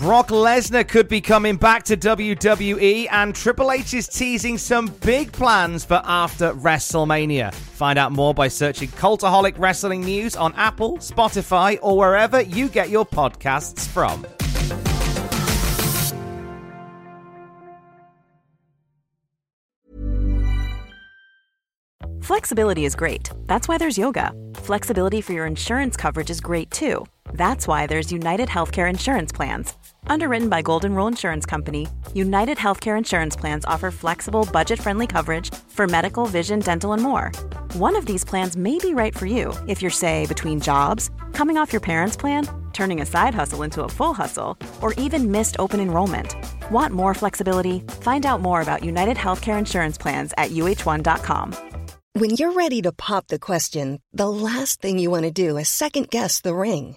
Brock Lesnar could be coming back to WWE, and Triple H is teasing some big plans for after WrestleMania. Find out more by searching Cultaholic Wrestling News on Apple, Spotify, or wherever you get your podcasts from. Flexibility is great. That's why there's yoga. Flexibility for your insurance coverage is great too. That's why there's United Healthcare Insurance Plans. Underwritten by Golden Rule Insurance Company, United Healthcare Insurance Plans offer flexible, budget friendly coverage for medical, vision, dental, and more. One of these plans may be right for you if you're, say, between jobs, coming off your parents' plan, turning a side hustle into a full hustle, or even missed open enrollment. Want more flexibility? Find out more about United Healthcare Insurance Plans at uh1.com. When you're ready to pop the question, the last thing you want to do is second guess the ring.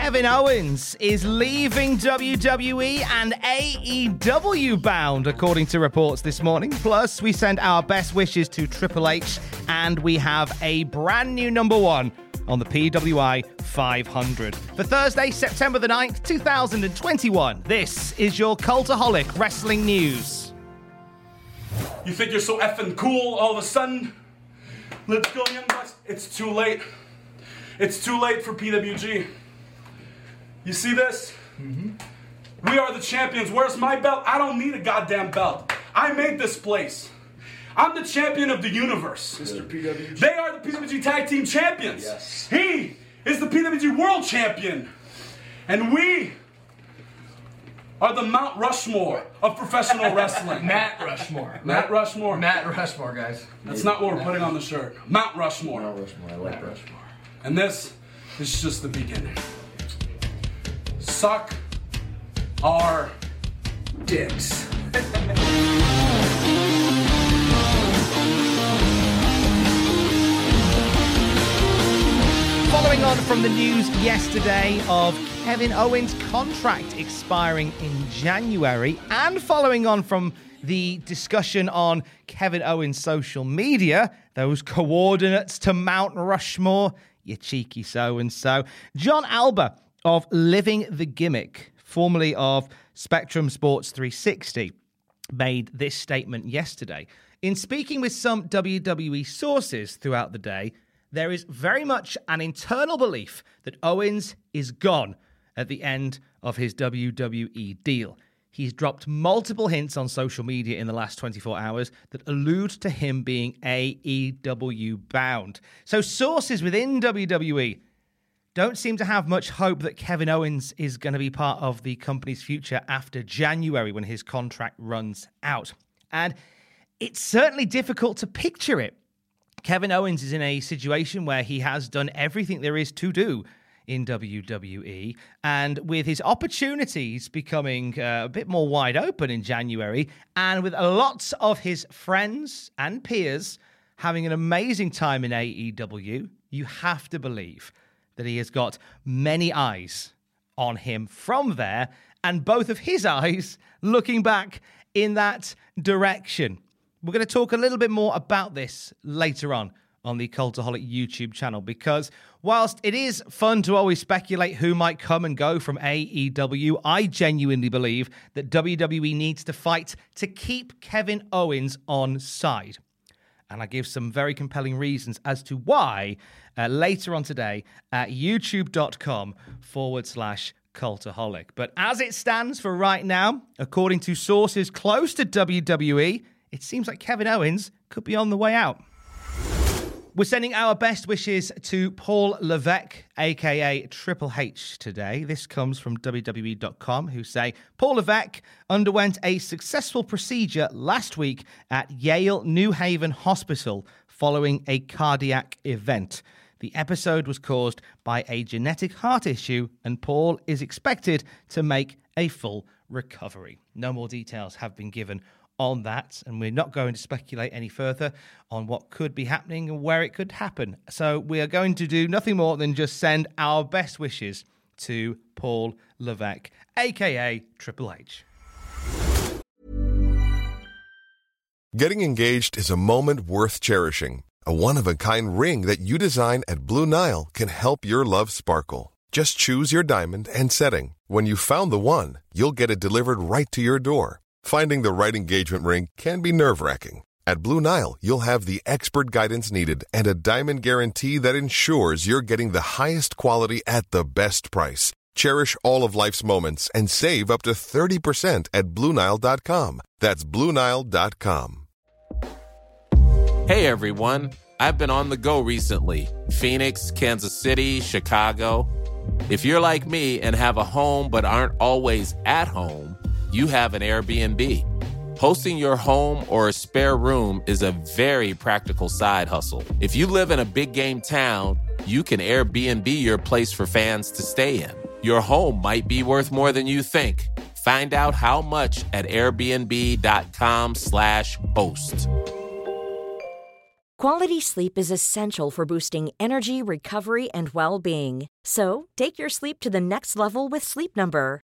Kevin Owens is leaving WWE and AEW bound, according to reports this morning. Plus, we send our best wishes to Triple H, and we have a brand new number one on the PWI 500. For Thursday, September the 9th, 2021, this is your Cultaholic Wrestling News. You think you're so effing cool all of a sudden? Let's go, young bucks. It's too late. It's too late for PWG. You see this? Mm-hmm. We are the champions. Where's my belt? I don't need a goddamn belt. I made this place. I'm the champion of the universe. Mr. PWG. They are the PWG Tag Team Champions. Yes. He is the PWG World Champion. And we are the Mount Rushmore of professional wrestling. Matt Rushmore. Matt Rushmore. Matt Rushmore, guys. That's not what we're putting on the shirt. Mount Rushmore. Mount Rushmore. I like Rushmore. And this is just the beginning. Suck our dicks. Following on from the news yesterday of Kevin Owens' contract expiring in January, and following on from the discussion on Kevin Owens' social media, those coordinates to Mount Rushmore, you cheeky so and so, Jon Alba of Living the Gimmick, formerly of Spectrum Sports 360, made this statement yesterday. In speaking with some WWE sources throughout the day, there is very much an internal belief that Owens is gone at the end of his WWE deal. He's dropped multiple hints on social media in the last 24 hours that allude to him being AEW bound. So, sources within WWE don't seem to have much hope that Kevin Owens is going to be part of the company's future after January when his contract runs out. And it's certainly difficult to picture it. Kevin Owens is in a situation where he has done everything there is to do in WWE. And with his opportunities becoming uh, a bit more wide open in January, and with lots of his friends and peers having an amazing time in AEW, you have to believe that he has got many eyes on him from there, and both of his eyes looking back in that direction. We're going to talk a little bit more about this later on on the Cultaholic YouTube channel because whilst it is fun to always speculate who might come and go from AEW, I genuinely believe that WWE needs to fight to keep Kevin Owens on side. And I give some very compelling reasons as to why uh, later on today at youtube.com forward slash cultaholic. But as it stands for right now, according to sources close to WWE, it seems like Kevin Owens could be on the way out. We're sending our best wishes to Paul Levesque, aka Triple H, today. This comes from WWE.com, who say Paul Levesque underwent a successful procedure last week at Yale New Haven Hospital following a cardiac event. The episode was caused by a genetic heart issue, and Paul is expected to make a full recovery. No more details have been given on that, and we're not going to speculate any further on what could be happening and where it could happen. So we are going to do nothing more than just send our best wishes to Paul Levesque, aka Triple H. Getting engaged is a moment worth cherishing. A one of a kind ring that you design at Blue Nile can help your love sparkle. Just choose your diamond and setting. When you've found the one, you'll get it delivered right to your door. Finding the right engagement ring can be nerve wracking. At Blue Nile, you'll have the expert guidance needed and a diamond guarantee that ensures you're getting the highest quality at the best price. Cherish all of life's moments and save up to 30% at BlueNile.com. That's BlueNile.com. Hey everyone, I've been on the go recently Phoenix, Kansas City, Chicago. If you're like me and have a home but aren't always at home, you have an Airbnb. Hosting your home or a spare room is a very practical side hustle. If you live in a big game town, you can Airbnb your place for fans to stay in. Your home might be worth more than you think. Find out how much at airbnb.com/slash host. Quality sleep is essential for boosting energy, recovery, and well being. So, take your sleep to the next level with Sleep Number.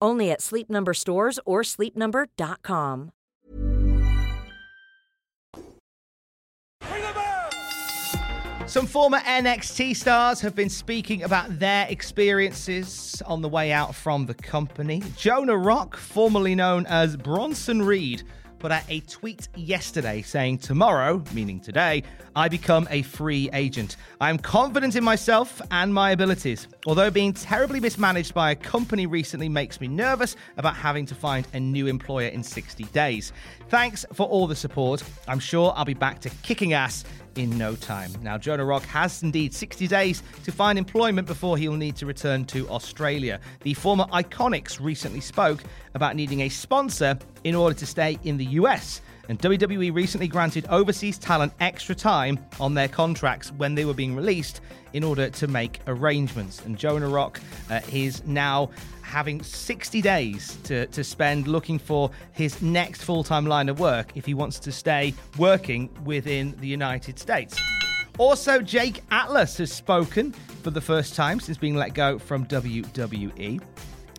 Only at Sleep Number stores or sleepnumber.com. Some former NXT stars have been speaking about their experiences on the way out from the company. Jonah Rock, formerly known as Bronson Reed, put out a tweet yesterday saying, Tomorrow, meaning today, I become a free agent. I am confident in myself and my abilities. Although being terribly mismanaged by a company recently makes me nervous about having to find a new employer in 60 days. Thanks for all the support. I'm sure I'll be back to kicking ass in no time. Now, Jonah Rock has indeed 60 days to find employment before he'll need to return to Australia. The former Iconics recently spoke about needing a sponsor in order to stay in the US. And WWE recently granted overseas talent extra time on their contracts when they were being released in order to make arrangements. And Jonah Rock uh, is now having 60 days to, to spend looking for his next full time line of work if he wants to stay working within the United States. Also, Jake Atlas has spoken for the first time since being let go from WWE.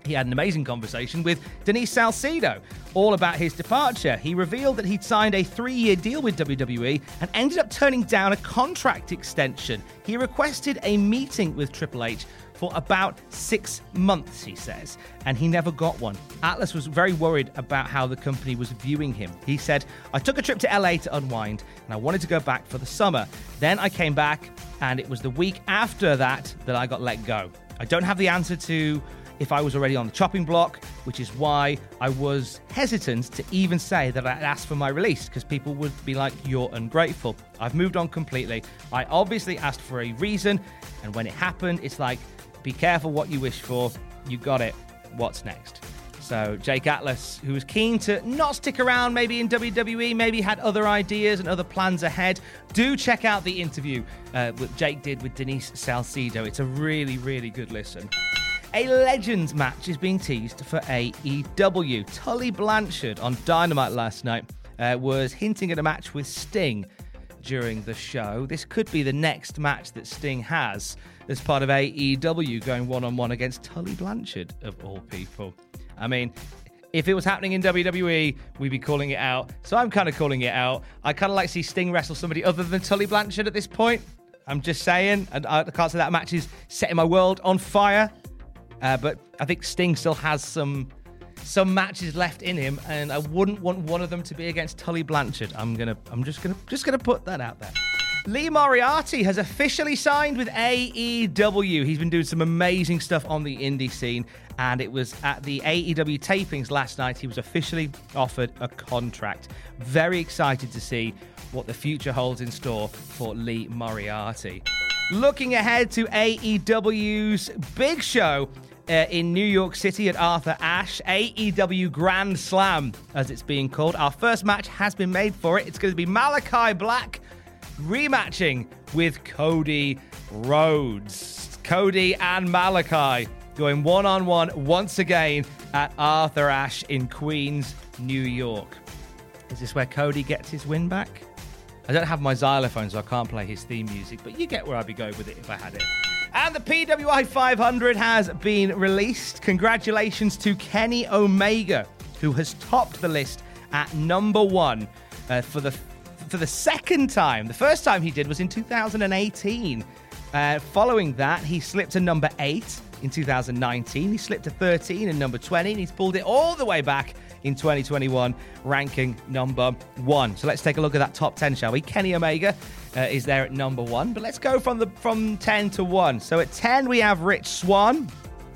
He had an amazing conversation with Denise Salcedo all about his departure. He revealed that he'd signed a three year deal with WWE and ended up turning down a contract extension. He requested a meeting with Triple H for about six months, he says, and he never got one. Atlas was very worried about how the company was viewing him. He said, I took a trip to LA to unwind and I wanted to go back for the summer. Then I came back, and it was the week after that that I got let go. I don't have the answer to if I was already on the chopping block, which is why I was hesitant to even say that I'd asked for my release because people would be like, You're ungrateful. I've moved on completely. I obviously asked for a reason, and when it happened, it's like, Be careful what you wish for. You got it. What's next? So, Jake Atlas, who was keen to not stick around maybe in WWE, maybe had other ideas and other plans ahead, do check out the interview uh, that Jake did with Denise Salcedo. It's a really, really good listen. A Legends match is being teased for AEW. Tully Blanchard on Dynamite last night uh, was hinting at a match with Sting during the show. This could be the next match that Sting has as part of AEW going one on one against Tully Blanchard, of all people. I mean, if it was happening in WWE, we'd be calling it out. So I'm kind of calling it out. I kind of like to see Sting wrestle somebody other than Tully Blanchard at this point. I'm just saying, and I can't say that match is setting my world on fire. Uh, but I think Sting still has some some matches left in him, and I wouldn't want one of them to be against Tully Blanchard. I'm gonna, I'm just gonna, just gonna put that out there. Lee Moriarty has officially signed with AEW. He's been doing some amazing stuff on the indie scene, and it was at the AEW tapings last night he was officially offered a contract. Very excited to see what the future holds in store for Lee Moriarty. Looking ahead to AEW's big show uh, in New York City at Arthur Ashe, AEW Grand Slam, as it's being called. Our first match has been made for it. It's going to be Malachi Black rematching with Cody Rhodes. Cody and Malachi going one on one once again at Arthur Ashe in Queens, New York. Is this where Cody gets his win back? I don't have my xylophone, so I can't play his theme music, but you get where I'd be going with it if I had it. And the PWI 500 has been released. Congratulations to Kenny Omega, who has topped the list at number one uh, for the for the second time. The first time he did was in 2018. Uh, following that, he slipped to number eight in 2019. He slipped to 13 and number 20, and he's pulled it all the way back in 2021, ranking number one. So let's take a look at that top 10, shall we? Kenny Omega uh, is there at number one, but let's go from the from 10 to one. So at 10 we have Rich Swann.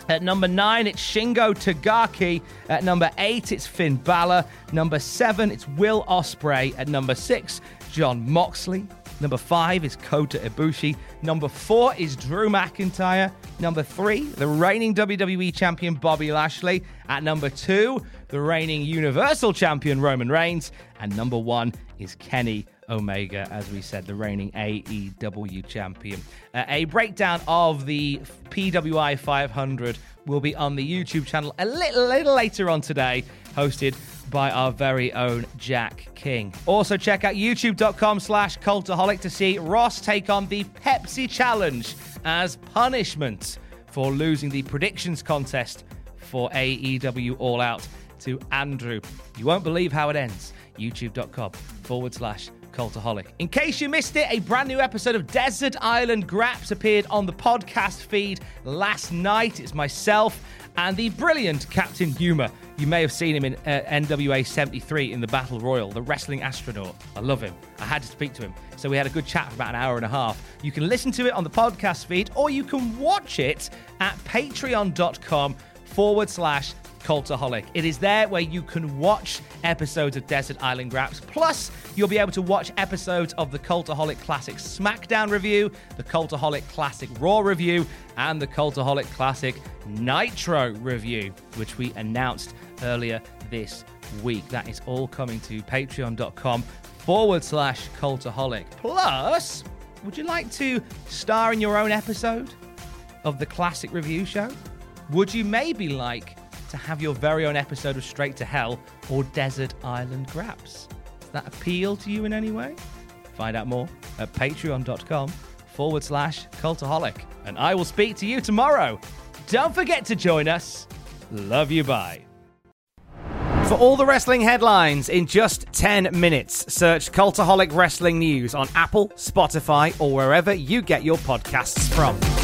At number nine, it's Shingo Takagi. At number eight, it's Finn Balor. Number seven, it's Will Ospreay. At number six, Jon Moxley. Number five is Kota Ibushi. Number four is Drew McIntyre. Number three, the reigning WWE Champion Bobby Lashley. At number two, the reigning Universal Champion Roman Reigns. And number one is Kenny Omega, as we said, the reigning AEW champion. Uh, a breakdown of the PWI 500 will be on the YouTube channel a little, little later on today, hosted by our very own Jack King. Also, check out youtube.com slash cultaholic to see Ross take on the Pepsi Challenge as punishment for losing the predictions contest for AEW All Out to Andrew. You won't believe how it ends. YouTube.com forward slash Cultaholic. In case you missed it, a brand new episode of Desert Island Graps appeared on the podcast feed last night. It's myself and the brilliant Captain Humor. You may have seen him in uh, NWA 73 in the Battle Royal, the wrestling astronaut. I love him. I had to speak to him. So we had a good chat for about an hour and a half. You can listen to it on the podcast feed or you can watch it at patreon.com forward slash Cultaholic. It is there where you can watch episodes of Desert Island Graps. Plus, you'll be able to watch episodes of the Cultaholic Classic SmackDown review, the Cultaholic Classic Raw review, and the Cultaholic Classic Nitro review, which we announced earlier this week. That is all coming to patreon.com forward slash Cultaholic. Plus, would you like to star in your own episode of the Classic Review Show? Would you maybe like to have your very own episode of Straight to Hell or Desert Island Graps. Does that appeal to you in any way? Find out more at patreon.com forward slash cultaholic. And I will speak to you tomorrow. Don't forget to join us. Love you, bye. For all the wrestling headlines in just 10 minutes, search Cultaholic Wrestling News on Apple, Spotify, or wherever you get your podcasts from.